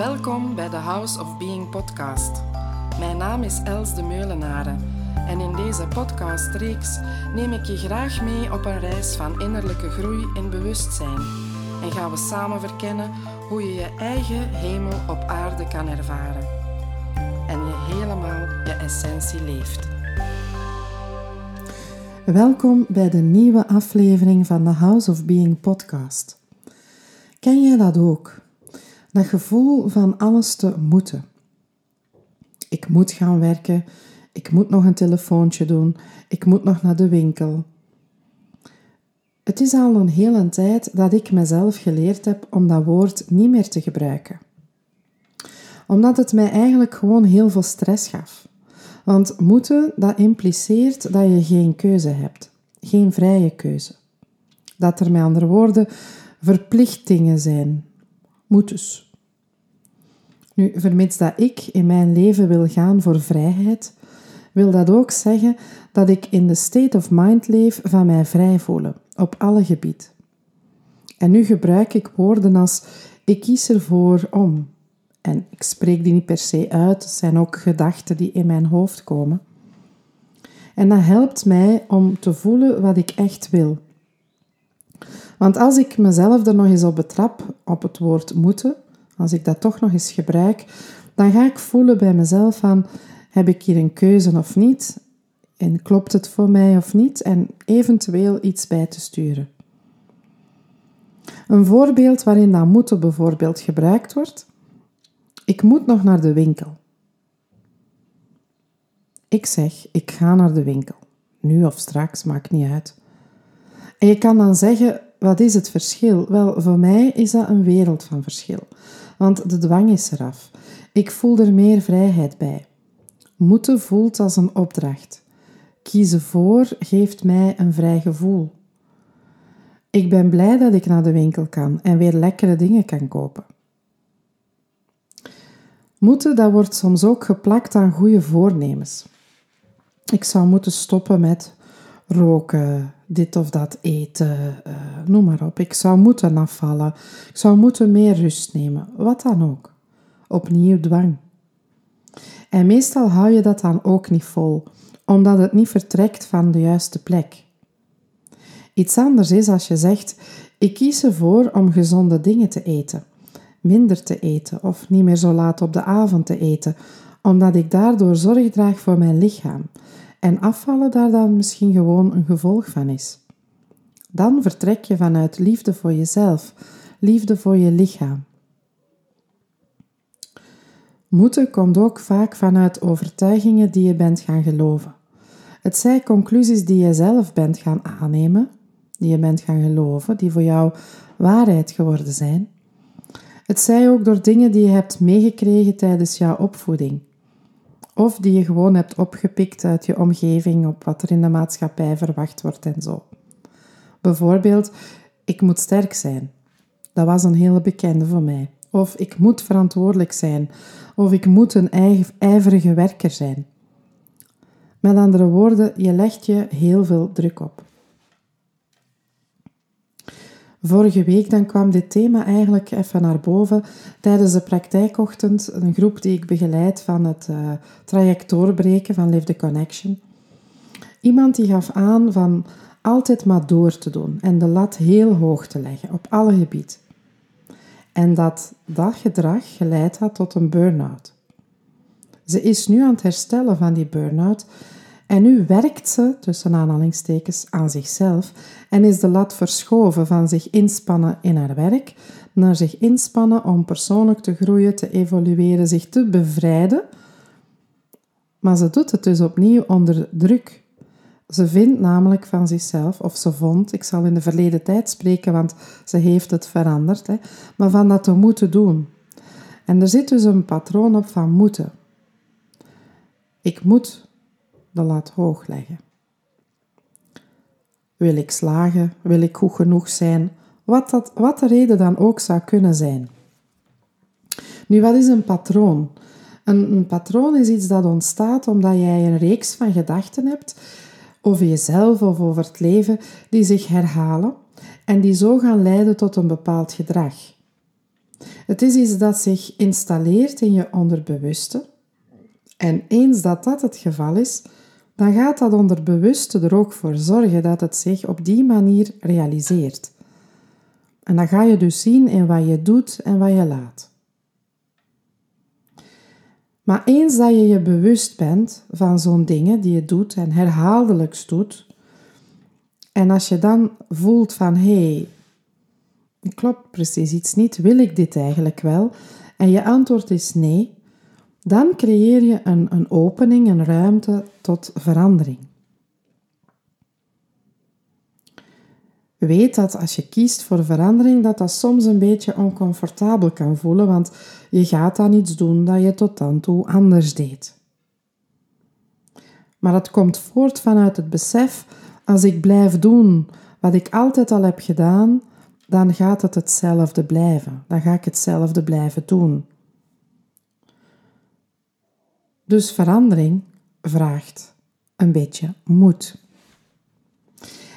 Welkom bij de House of Being podcast. Mijn naam is Els de Meulenaren en in deze podcastreeks neem ik je graag mee op een reis van innerlijke groei en bewustzijn en gaan we samen verkennen hoe je je eigen hemel op aarde kan ervaren en je helemaal je essentie leeft. Welkom bij de nieuwe aflevering van de House of Being podcast. Ken jij dat ook? Dat gevoel van alles te moeten. Ik moet gaan werken, ik moet nog een telefoontje doen, ik moet nog naar de winkel. Het is al een hele tijd dat ik mezelf geleerd heb om dat woord niet meer te gebruiken. Omdat het mij eigenlijk gewoon heel veel stress gaf. Want moeten, dat impliceert dat je geen keuze hebt. Geen vrije keuze. Dat er met andere woorden verplichtingen zijn. Moet dus. Nu, vermits dat ik in mijn leven wil gaan voor vrijheid, wil dat ook zeggen dat ik in de state of mind leef van mij vrij voelen, op alle gebieden. En nu gebruik ik woorden als ik kies ervoor om. En ik spreek die niet per se uit, het zijn ook gedachten die in mijn hoofd komen. En dat helpt mij om te voelen wat ik echt wil. Want als ik mezelf er nog eens op betrap, op het woord moeten, als ik dat toch nog eens gebruik, dan ga ik voelen bij mezelf van, heb ik hier een keuze of niet? En klopt het voor mij of niet? En eventueel iets bij te sturen. Een voorbeeld waarin dat moeten bijvoorbeeld gebruikt wordt. Ik moet nog naar de winkel. Ik zeg, ik ga naar de winkel. Nu of straks, maakt niet uit. En je kan dan zeggen, wat is het verschil? Wel, voor mij is dat een wereld van verschil. Want de dwang is eraf. Ik voel er meer vrijheid bij. Moeten voelt als een opdracht. Kiezen voor geeft mij een vrij gevoel. Ik ben blij dat ik naar de winkel kan en weer lekkere dingen kan kopen. Moeten, dat wordt soms ook geplakt aan goede voornemens. Ik zou moeten stoppen met roken, dit of dat eten, uh, noem maar op. Ik zou moeten afvallen. Ik zou moeten meer rust nemen. Wat dan ook. Opnieuw dwang. En meestal hou je dat dan ook niet vol, omdat het niet vertrekt van de juiste plek. Iets anders is als je zegt: Ik kies ervoor om gezonde dingen te eten, minder te eten of niet meer zo laat op de avond te eten, omdat ik daardoor zorg draag voor mijn lichaam en afvallen daar dan misschien gewoon een gevolg van is. Dan vertrek je vanuit liefde voor jezelf, liefde voor je lichaam. Moeten komt ook vaak vanuit overtuigingen die je bent gaan geloven. Het zijn conclusies die je zelf bent gaan aannemen, die je bent gaan geloven, die voor jou waarheid geworden zijn. Het zij ook door dingen die je hebt meegekregen tijdens jouw opvoeding. Of die je gewoon hebt opgepikt uit je omgeving, op wat er in de maatschappij verwacht wordt en zo. Bijvoorbeeld, ik moet sterk zijn. Dat was een hele bekende voor mij. Of ik moet verantwoordelijk zijn. Of ik moet een ijverige werker zijn. Met andere woorden, je legt je heel veel druk op. Vorige week dan kwam dit thema eigenlijk even naar boven tijdens de praktijkochtend, een groep die ik begeleid van het uh, traject doorbreken van Live the Connection. Iemand die gaf aan van altijd maar door te doen en de lat heel hoog te leggen op alle gebieden. En dat dat gedrag geleid had tot een burn-out. Ze is nu aan het herstellen van die burn-out en nu werkt ze, tussen aanhalingstekens, aan zichzelf en is de lat verschoven van zich inspannen in haar werk naar zich inspannen om persoonlijk te groeien, te evolueren, zich te bevrijden. Maar ze doet het dus opnieuw onder druk. Ze vindt namelijk van zichzelf, of ze vond, ik zal in de verleden tijd spreken, want ze heeft het veranderd, hè, maar van dat te moeten doen. En er zit dus een patroon op van moeten. Ik moet de lat hoog leggen. Wil ik slagen? Wil ik goed genoeg zijn? Wat, dat, wat de reden dan ook zou kunnen zijn. Nu, wat is een patroon? Een, een patroon is iets dat ontstaat omdat jij een reeks van gedachten hebt over jezelf of over het leven die zich herhalen en die zo gaan leiden tot een bepaald gedrag. Het is iets dat zich installeert in je onderbewuste. En eens dat dat het geval is, dan gaat dat onderbewuste er ook voor zorgen dat het zich op die manier realiseert. En dan ga je dus zien in wat je doet en wat je laat. Maar eens dat je je bewust bent van zo'n dingen die je doet en herhaaldelijks doet, en als je dan voelt van hé, hey, klopt precies iets niet, wil ik dit eigenlijk wel? En je antwoord is nee, dan creëer je een, een opening, een ruimte tot verandering. Weet dat als je kiest voor verandering, dat dat soms een beetje oncomfortabel kan voelen, want je gaat dan iets doen dat je tot dan toe anders deed. Maar het komt voort vanuit het besef, als ik blijf doen wat ik altijd al heb gedaan, dan gaat het hetzelfde blijven. Dan ga ik hetzelfde blijven doen. Dus verandering vraagt een beetje moed.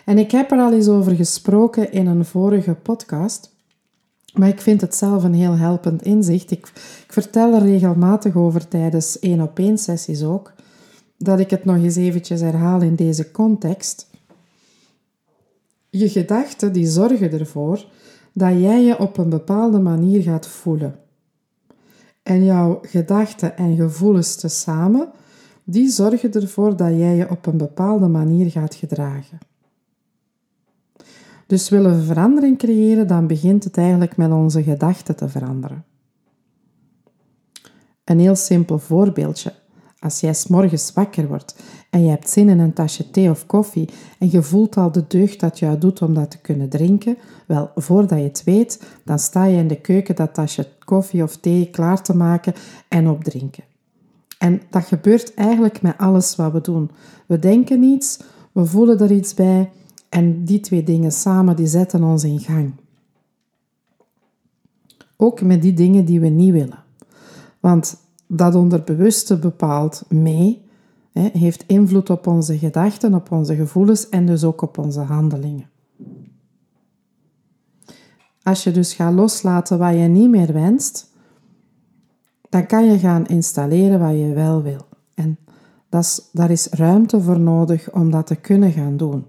En ik heb er al eens over gesproken in een vorige podcast, maar ik vind het zelf een heel helpend inzicht. Ik, ik vertel er regelmatig over tijdens één op één sessies ook, dat ik het nog eens eventjes herhaal in deze context. Je gedachten die zorgen ervoor dat jij je op een bepaalde manier gaat voelen. En jouw gedachten en gevoelens tezamen, die zorgen ervoor dat jij je op een bepaalde manier gaat gedragen. Dus willen we verandering creëren, dan begint het eigenlijk met onze gedachten te veranderen. Een heel simpel voorbeeldje. Als jij s'morgens wakker wordt en je hebt zin in een tasje thee of koffie en je voelt al de deugd dat jou doet om dat te kunnen drinken, wel, voordat je het weet, dan sta je in de keuken dat tasje koffie of thee klaar te maken en opdrinken. En dat gebeurt eigenlijk met alles wat we doen. We denken iets, we voelen er iets bij en die twee dingen samen die zetten ons in gang. Ook met die dingen die we niet willen. Want dat onderbewuste bepaalt mee, heeft invloed op onze gedachten, op onze gevoelens en dus ook op onze handelingen. Als je dus gaat loslaten wat je niet meer wenst, dan kan je gaan installeren wat je wel wil. En dat is, daar is ruimte voor nodig om dat te kunnen gaan doen.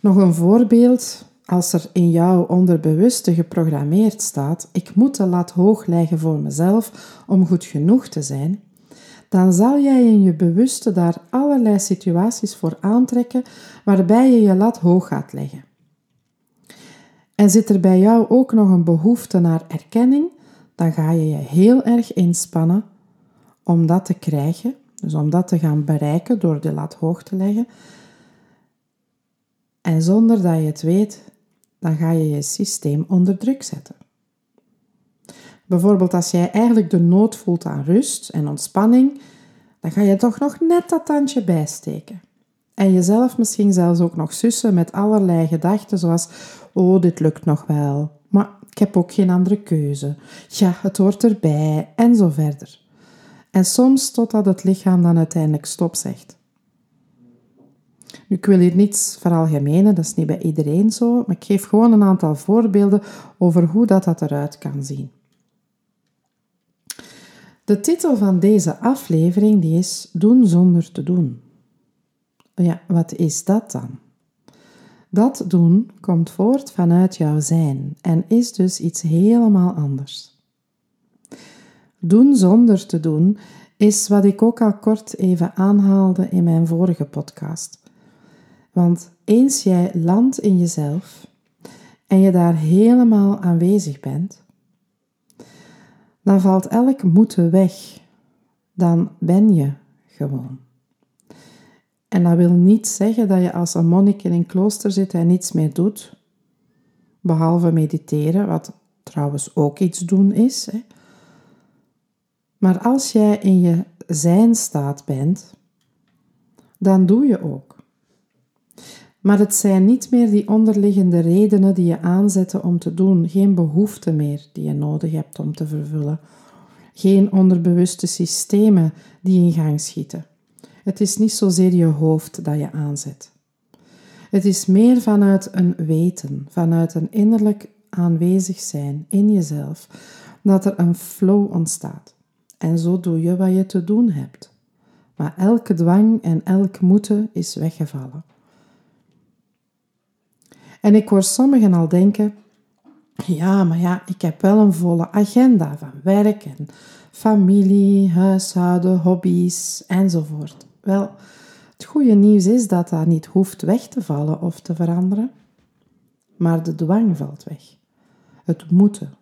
Nog een voorbeeld, als er in jouw onderbewuste geprogrammeerd staat: ik moet de lat hoog leggen voor mezelf om goed genoeg te zijn, dan zal jij in je bewuste daar allerlei situaties voor aantrekken waarbij je je lat hoog gaat leggen. En zit er bij jou ook nog een behoefte naar erkenning, dan ga je je heel erg inspannen om dat te krijgen, dus om dat te gaan bereiken door de lat hoog te leggen. En zonder dat je het weet, dan ga je je systeem onder druk zetten. Bijvoorbeeld als jij eigenlijk de nood voelt aan rust en ontspanning, dan ga je toch nog net dat tandje bijsteken. En jezelf misschien zelfs ook nog sussen met allerlei gedachten zoals oh, dit lukt nog wel, maar ik heb ook geen andere keuze. Ja, het hoort erbij en zo verder. En soms totdat het lichaam dan uiteindelijk stop zegt. Ik wil hier niets veralgemenen, dat is niet bij iedereen zo, maar ik geef gewoon een aantal voorbeelden over hoe dat, dat eruit kan zien. De titel van deze aflevering die is Doen zonder te doen. Ja, wat is dat dan? Dat doen komt voort vanuit jouw zijn en is dus iets helemaal anders. Doen zonder te doen is wat ik ook al kort even aanhaalde in mijn vorige podcast. Want eens jij landt in jezelf en je daar helemaal aanwezig bent, dan valt elk moeten weg. Dan ben je gewoon. En dat wil niet zeggen dat je als een monnik in een klooster zit en niets meer doet, behalve mediteren, wat trouwens ook iets doen is. Hè. Maar als jij in je zijn staat bent, dan doe je ook. Maar het zijn niet meer die onderliggende redenen die je aanzetten om te doen, geen behoefte meer die je nodig hebt om te vervullen, geen onderbewuste systemen die in gang schieten. Het is niet zozeer je hoofd dat je aanzet. Het is meer vanuit een weten, vanuit een innerlijk aanwezig zijn in jezelf, dat er een flow ontstaat. En zo doe je wat je te doen hebt. Maar elke dwang en elk moeten is weggevallen. En ik hoor sommigen al denken: ja, maar ja, ik heb wel een volle agenda van werk en familie, huishouden, hobby's enzovoort. Wel, het goede nieuws is dat dat niet hoeft weg te vallen of te veranderen, maar de dwang valt weg. Het moeten.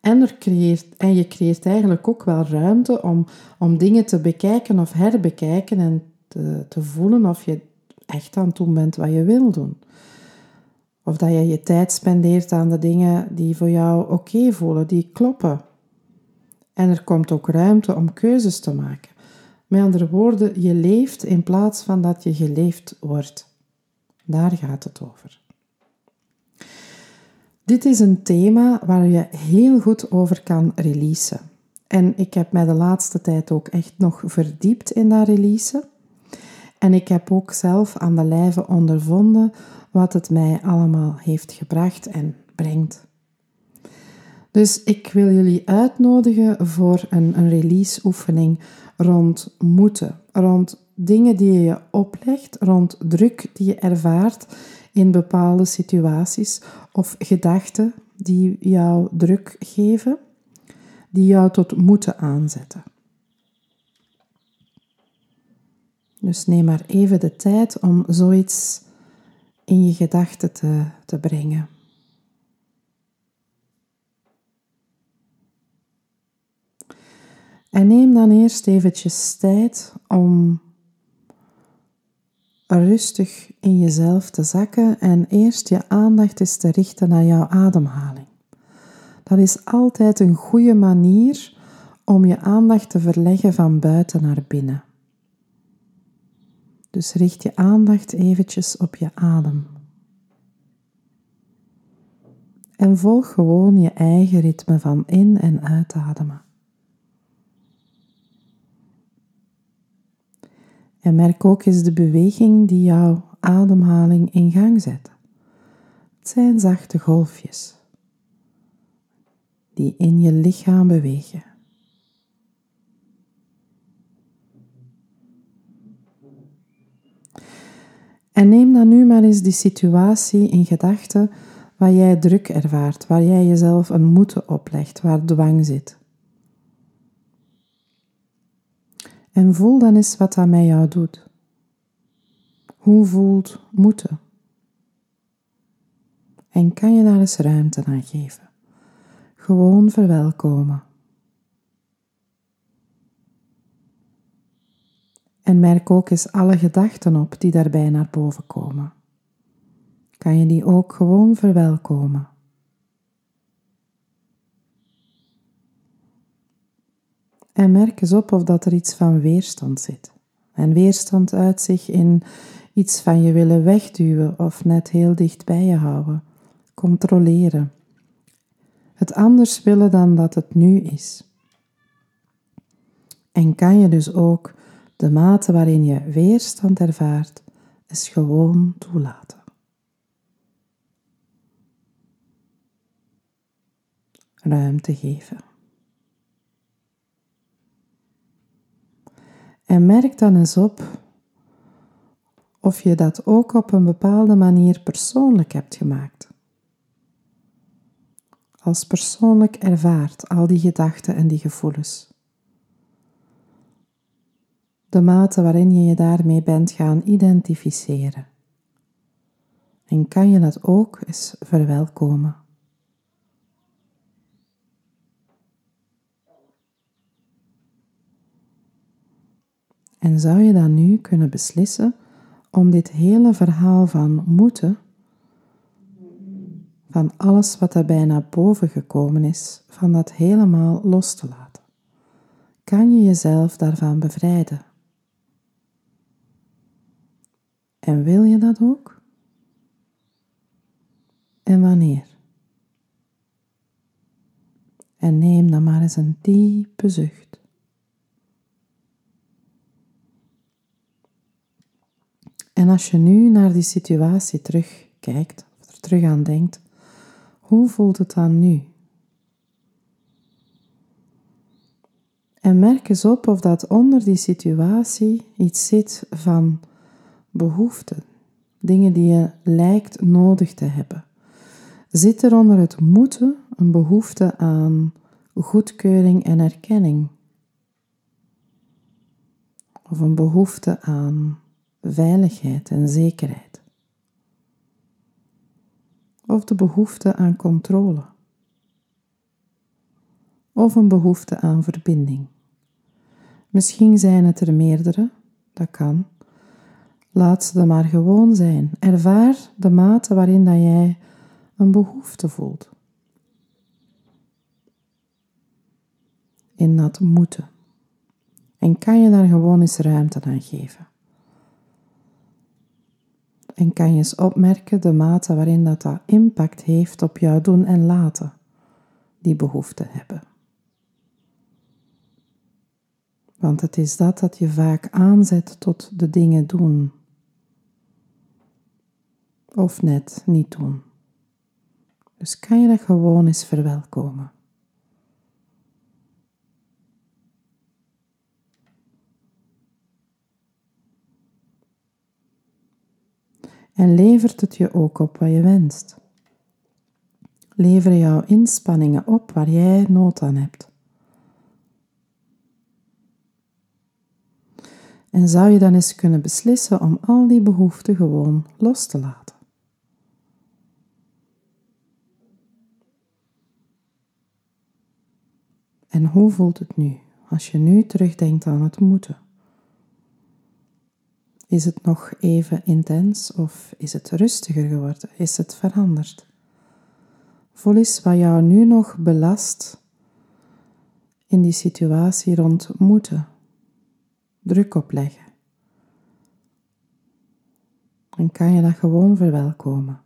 En, er creëert, en je creëert eigenlijk ook wel ruimte om, om dingen te bekijken of herbekijken en te, te voelen of je echt aan doen bent wat je wil doen. Of dat je je tijd spendeert aan de dingen die voor jou oké voelen, die kloppen. En er komt ook ruimte om keuzes te maken. Met andere woorden, je leeft in plaats van dat je geleefd wordt. Daar gaat het over. Dit is een thema waar je heel goed over kan releasen. En ik heb mij de laatste tijd ook echt nog verdiept in dat releasen. En ik heb ook zelf aan de lijve ondervonden wat het mij allemaal heeft gebracht en brengt. Dus ik wil jullie uitnodigen voor een, een release-oefening rond moeten, rond dingen die je je oplegt, rond druk die je ervaart in bepaalde situaties of gedachten die jou druk geven, die jou tot moeten aanzetten. Dus neem maar even de tijd om zoiets in je gedachten te, te brengen. En neem dan eerst eventjes tijd om rustig in jezelf te zakken en eerst je aandacht eens te richten naar jouw ademhaling. Dat is altijd een goede manier om je aandacht te verleggen van buiten naar binnen. Dus richt je aandacht eventjes op je adem. En volg gewoon je eigen ritme van in- en uitademen. En merk ook eens de beweging die jouw ademhaling in gang zet. Het zijn zachte golfjes die in je lichaam bewegen. En neem dan nu maar eens die situatie in gedachten waar jij druk ervaart, waar jij jezelf een moeten oplegt, waar dwang zit. En voel dan eens wat dat met jou doet. Hoe voelt moeten? En kan je daar eens ruimte aan geven? Gewoon verwelkomen. En merk ook eens alle gedachten op die daarbij naar boven komen. Kan je die ook gewoon verwelkomen? En merk eens op of dat er iets van weerstand zit. En weerstand uit zich in iets van je willen wegduwen of net heel dicht bij je houden. Controleren. Het anders willen dan dat het nu is. En kan je dus ook de mate waarin je weerstand ervaart, is gewoon toelaten. Ruimte geven. En merk dan eens op of je dat ook op een bepaalde manier persoonlijk hebt gemaakt. Als persoonlijk ervaart al die gedachten en die gevoelens. De mate waarin je je daarmee bent gaan identificeren. En kan je dat ook eens verwelkomen. En zou je dan nu kunnen beslissen om dit hele verhaal van moeten, van alles wat er bijna boven gekomen is, van dat helemaal los te laten? Kan je jezelf daarvan bevrijden? En wil je dat ook? En wanneer? En neem dan maar eens een diepe zucht. En als je nu naar die situatie terugkijkt, of er terug aan denkt, Hoe voelt het dan nu? En merk eens op of dat onder die situatie iets zit van behoeften, dingen die je lijkt nodig te hebben. Zit er onder het moeten een behoefte aan goedkeuring en erkenning? Of een behoefte aan veiligheid en zekerheid? Of de behoefte aan controle? Of een behoefte aan verbinding? Misschien zijn het er meerdere, dat kan. Laat ze er maar gewoon zijn. Ervaar de mate waarin dat jij een behoefte voelt. In dat moeten. En kan je daar gewoon eens ruimte aan geven. En kan je eens opmerken de mate waarin dat, dat impact heeft op jouw doen en laten, die behoefte hebben. Want het is dat dat je vaak aanzet tot de dingen doen. Of net niet doen. Dus kan je dat gewoon eens verwelkomen. En levert het je ook op wat je wenst. Lever jouw inspanningen op waar jij nood aan hebt. En zou je dan eens kunnen beslissen om al die behoeften gewoon los te laten? En hoe voelt het nu als je nu terugdenkt aan het moeten? Is het nog even intens of is het rustiger geworden? Is het veranderd? Voel eens wat jou nu nog belast in die situatie rond moeten. Druk opleggen. En kan je dat gewoon verwelkomen?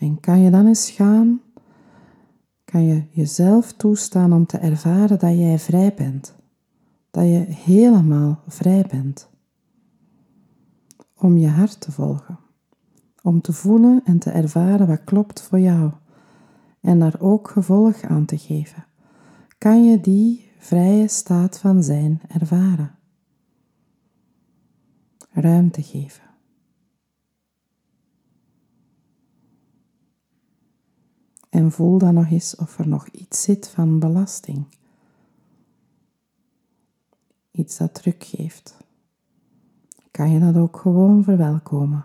En kan je dan eens gaan, kan je jezelf toestaan om te ervaren dat jij vrij bent. Dat je helemaal vrij bent. Om je hart te volgen. Om te voelen en te ervaren wat klopt voor jou. En daar ook gevolg aan te geven. Kan je die vrije staat van zijn ervaren. Ruimte geven. En voel dan nog eens of er nog iets zit van belasting. Iets dat druk geeft. Kan je dat ook gewoon verwelkomen?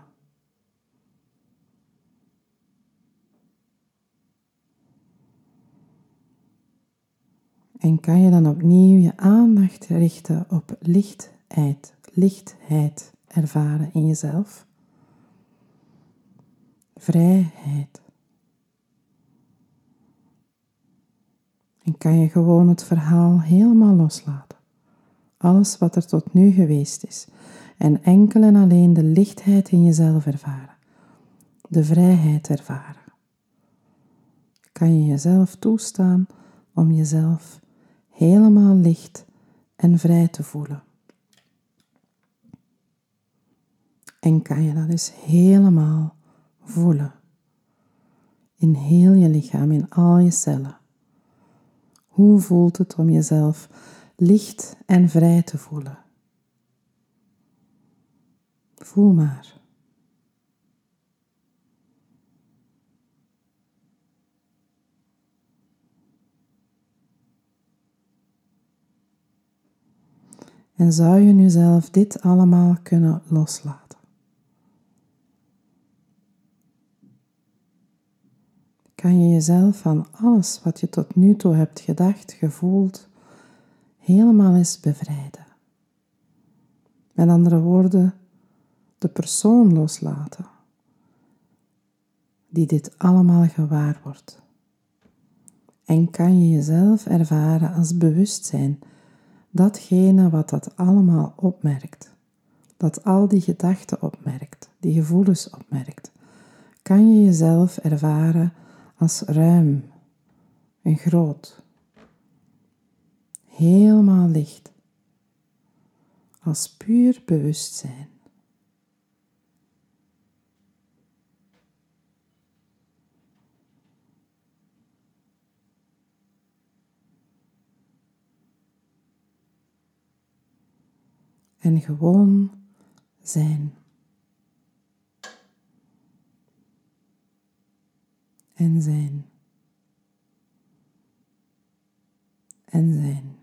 En kan je dan opnieuw je aandacht richten op lichtheid, lichtheid ervaren in jezelf? Vrijheid. En kan je gewoon het verhaal helemaal loslaten. Alles wat er tot nu geweest is. En enkel en alleen de lichtheid in jezelf ervaren. De vrijheid ervaren. Kan je jezelf toestaan om jezelf helemaal licht en vrij te voelen. En kan je dat eens helemaal voelen. In heel je lichaam, in al je cellen. Hoe voelt het om jezelf licht en vrij te voelen? Voel maar. En zou je nu zelf dit allemaal kunnen loslaten? Kan je jezelf van alles wat je tot nu toe hebt gedacht, gevoeld, helemaal eens bevrijden. Met andere woorden, de persoon loslaten die dit allemaal gewaar wordt. En kan je jezelf ervaren als bewustzijn, datgene wat dat allemaal opmerkt, dat al die gedachten opmerkt, die gevoelens opmerkt, kan je jezelf ervaren als ruim en groot. Helemaal licht, als puur bewustzijn. En gewoon zijn. En zijn. En zijn.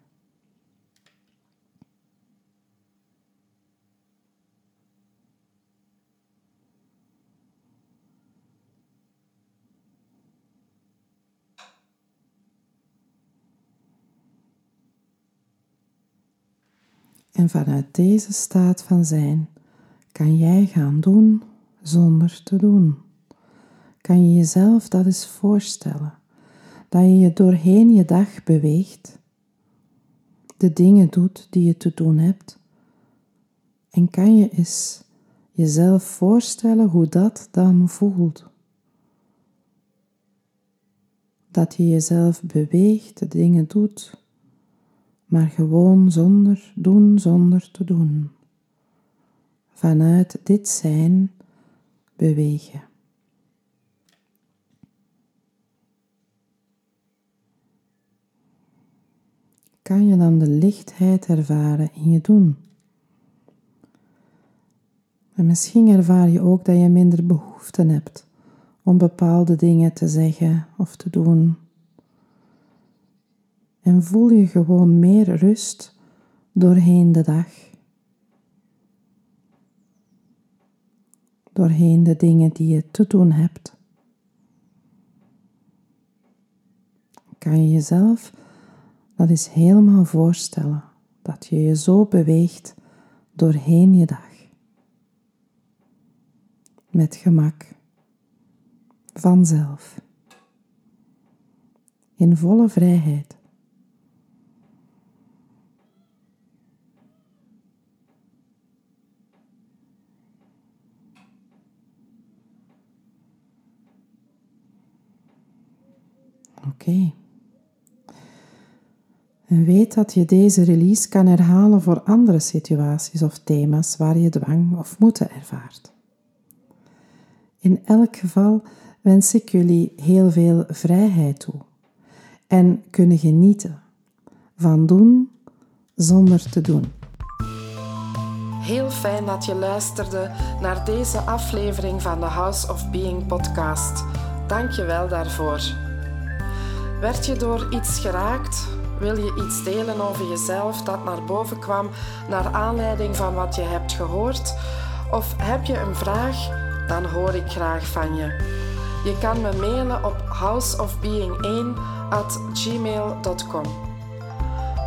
En vanuit deze staat van zijn kan jij gaan doen zonder te doen. Kan je jezelf dat eens voorstellen? Dat je je doorheen je dag beweegt, de dingen doet die je te doen hebt. En kan je eens jezelf voorstellen hoe dat dan voelt? Dat je jezelf beweegt, de dingen doet maar gewoon zonder doen, zonder te doen. Vanuit dit zijn bewegen. Kan je dan de lichtheid ervaren in je doen? En misschien ervaar je ook dat je minder behoefte hebt om bepaalde dingen te zeggen of te doen en voel je gewoon meer rust doorheen de dag. Doorheen de dingen die je te doen hebt. Kan je jezelf dat is helemaal voorstellen, dat je je zo beweegt doorheen je dag. Met gemak, vanzelf, in volle vrijheid. Oké. En weet dat je deze release kan herhalen voor andere situaties of thema's waar je dwang of moeten ervaart. In elk geval wens ik jullie heel veel vrijheid toe en kunnen genieten van doen zonder te doen. Heel fijn dat je luisterde naar deze aflevering van de House of Being podcast. Dank je wel daarvoor. Werd je door iets geraakt? Wil je iets delen over jezelf dat naar boven kwam naar aanleiding van wat je hebt gehoord? Of heb je een vraag? Dan hoor ik graag van je. Je kan me mailen op houseofbeing1@gmail.com.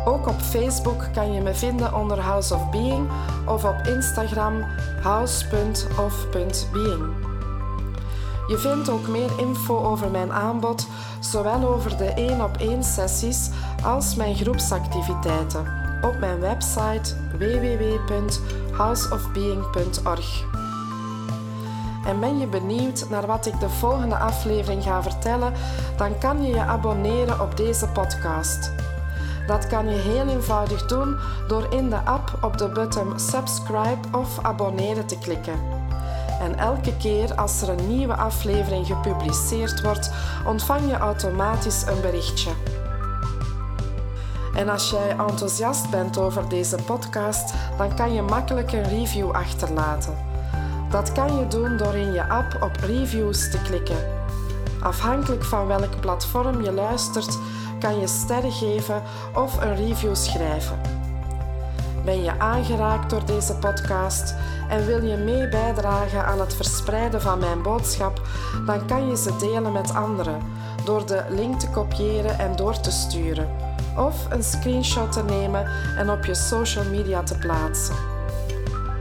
Ook op Facebook kan je me vinden onder House of Being of op Instagram house.of.being. Je vindt ook meer info over mijn aanbod, zowel over de 1 op 1 sessies als mijn groepsactiviteiten op mijn website www.houseofbeing.org. En ben je benieuwd naar wat ik de volgende aflevering ga vertellen, dan kan je je abonneren op deze podcast. Dat kan je heel eenvoudig doen door in de app op de button subscribe of abonneren te klikken. En elke keer als er een nieuwe aflevering gepubliceerd wordt, ontvang je automatisch een berichtje. En als jij enthousiast bent over deze podcast, dan kan je makkelijk een review achterlaten. Dat kan je doen door in je app op reviews te klikken. Afhankelijk van welk platform je luistert, kan je sterren geven of een review schrijven. Ben je aangeraakt door deze podcast en wil je mee bijdragen aan het verspreiden van mijn boodschap, dan kan je ze delen met anderen door de link te kopiëren en door te sturen, of een screenshot te nemen en op je social media te plaatsen.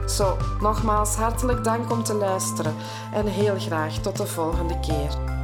Zo, nogmaals hartelijk dank om te luisteren en heel graag tot de volgende keer.